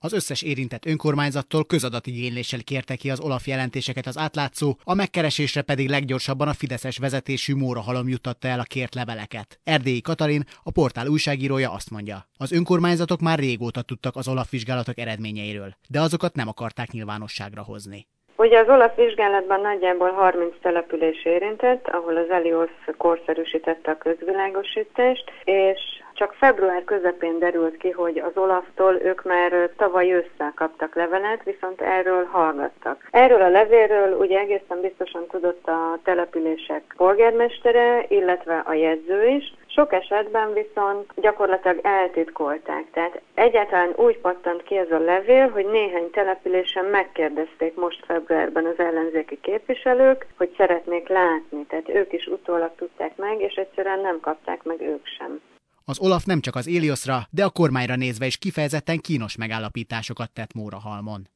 Az összes érintett önkormányzattól közadatigényléssel kérte ki az Olaf jelentéseket az átlátszó, a megkeresésre pedig leggyorsabban a Fideszes vezetésű Móra Halom juttatta el a kért leveleket. Erdélyi Katalin, a portál újságírója azt mondja, az önkormányzatok már régóta tudtak az Olaf vizsgálatok eredményeiről, de azokat nem akarták nyilvánosságra hozni. Ugye az Olaf vizsgálatban nagyjából 30 település érintett, ahol az Elios korszerűsítette a közvilágosítást, és csak február közepén derült ki, hogy az Olaftól ők már tavaly ősszel kaptak levelet, viszont erről hallgattak. Erről a levélről ugye egészen biztosan tudott a települések polgármestere, illetve a jegyző is, sok esetben viszont gyakorlatilag eltitkolták. Tehát egyáltalán úgy pattant ki ez a levél, hogy néhány településen megkérdezték most februárban az ellenzéki képviselők, hogy szeretnék látni. Tehát ők is utólag tudták meg, és egyszerűen nem kapták meg ők sem. Az Olaf nem csak az Élioszra, de a kormányra nézve is kifejezetten kínos megállapításokat tett Móra Halmon.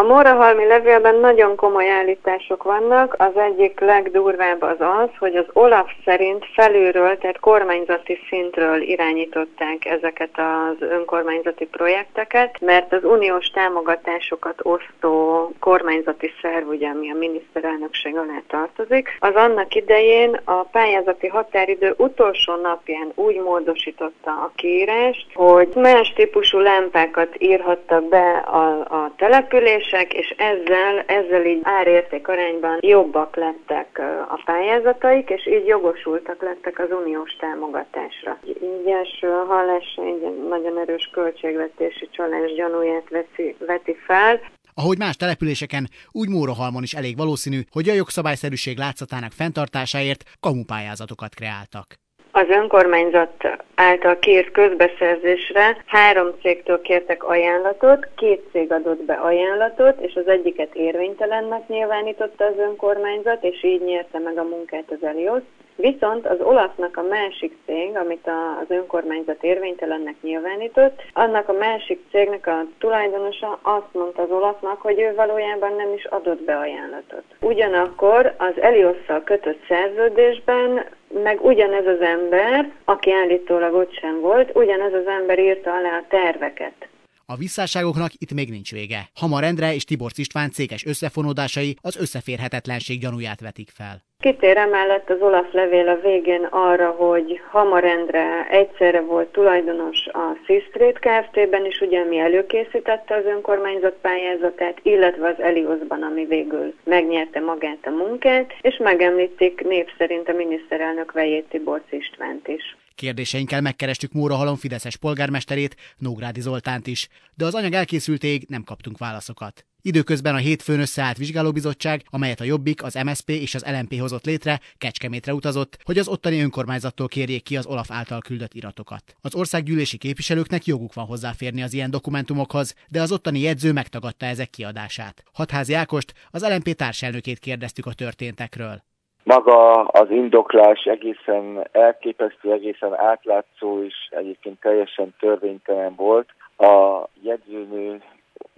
A Mórahalmi levélben nagyon komoly állítások vannak. Az egyik legdurvább az az, hogy az Olaf szerint felülről, tehát kormányzati szintről irányították ezeket az önkormányzati projekteket, mert az uniós támogatásokat osztó kormányzati szerv, ugye, ami a miniszterelnökség alá tartozik, az annak idején a pályázati határidő utolsó napján úgy módosította a kiírást, hogy más típusú lámpákat írhattak be a, a település, fizetések, és ezzel, ezzel így árérték arányban jobbak lettek a pályázataik, és így jogosultak lettek az uniós támogatásra. Így első hallásra egy nagyon erős költségvetési csalás gyanúját veszi, veti fel. Ahogy más településeken, úgy Mórohalmon is elég valószínű, hogy a jogszabályszerűség látszatának fenntartásáért kamupályázatokat kreáltak. Az önkormányzat által kért közbeszerzésre három cégtől kértek ajánlatot, két cég adott be ajánlatot, és az egyiket érvénytelennek nyilvánította az önkormányzat, és így nyerte meg a munkát az Elios. Viszont az Olafnak a másik cég, amit az önkormányzat érvénytelennek nyilvánított, annak a másik cégnek a tulajdonosa azt mondta az Olafnak, hogy ő valójában nem is adott be ajánlatot. Ugyanakkor az Eliosszal kötött szerződésben meg ugyanez az ember, aki állítólag ott sem volt, ugyanez az ember írta alá a terveket. A visszáságoknak itt még nincs vége. Hamar Endre és Tibor István céges összefonódásai az összeférhetetlenség gyanúját vetik fel. Kitér emellett az Olaf levél a végén arra, hogy Hamar Endre egyszerre volt tulajdonos a Seastreet Kft-ben is, ugye mi előkészítette az önkormányzat pályázatát, illetve az Eliosban, ami végül megnyerte magát a munkát, és megemlítik név szerint a miniszterelnök Vejét Tibor Istvánt is. Kérdéseinkkel megkerestük Mórahalom Fideszes polgármesterét, Nógrádi Zoltánt is, de az anyag elkészültéig nem kaptunk válaszokat. Időközben a hétfőn összeállt vizsgálóbizottság, amelyet a Jobbik, az MSP és az LMP hozott létre, Kecskemétre utazott, hogy az ottani önkormányzattól kérjék ki az Olaf által küldött iratokat. Az országgyűlési képviselőknek joguk van hozzáférni az ilyen dokumentumokhoz, de az ottani jegyző megtagadta ezek kiadását. Hatházi Ákost, az LMP társelnökét kérdeztük a történtekről. Maga az indoklás egészen elképesztő, egészen átlátszó és egyébként teljesen törvénytelen volt. A jegyzőnő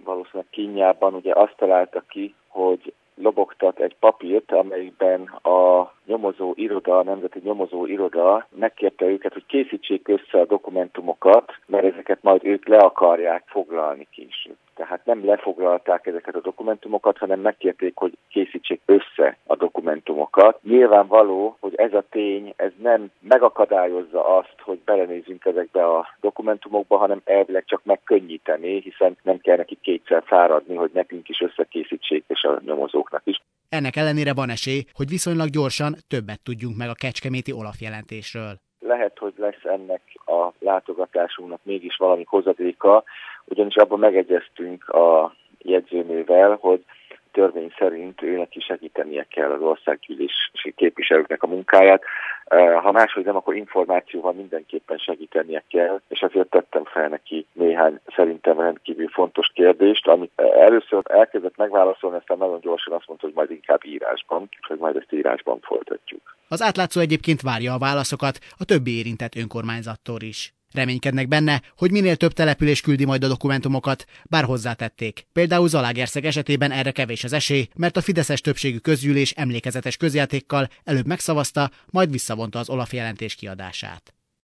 valószínűleg kínjában ugye azt találta ki, hogy lobogtat egy papírt, amelyben a nyomozó iroda, a Nemzeti Nyomozó Iroda megkérte őket, hogy készítsék össze a dokumentumokat, mert ezeket majd ők le akarják foglalni később. Tehát nem lefoglalták ezeket a dokumentumokat, hanem megkérték, hogy készítsék össze a dokumentumokat. Nyilvánvaló, hogy ez a tény, ez nem megakadályozza azt, hogy belenézzünk ezekbe a dokumentumokba, hanem elvileg csak megkönnyíteni, hiszen nem kell nekik kétszer fáradni, hogy nekünk is összekészítsék, és a nyomozóknak is. Ennek ellenére van esély, hogy viszonylag gyorsan többet tudjunk meg a Kecskeméti Olaf jelentésről. Lehet, hogy lesz ennek a látogatásunknak mégis valami hozadéka, ugyanis abban megegyeztünk a jegyzőnővel, hogy törvény szerint őnek is segítenie kell az országgyűlési képviselőknek a munkáját. Ha máshogy nem, akkor információval mindenképpen segítenie kell, és azért tettem fel neki néhány szerintem rendkívül fontos kérdést, amit először elkezdett megválaszolni, aztán nagyon gyorsan azt mondta, hogy majd inkább írásban, hogy majd ezt írásban folytatjuk. Az átlátszó egyébként várja a válaszokat a többi érintett önkormányzattól is. Reménykednek benne, hogy minél több település küldi majd a dokumentumokat, bár hozzátették. Például Zalagerszeg esetében erre kevés az esély, mert a Fideszes többségű közgyűlés emlékezetes közjátékkal előbb megszavazta, majd visszavonta az Olaf jelentés kiadását.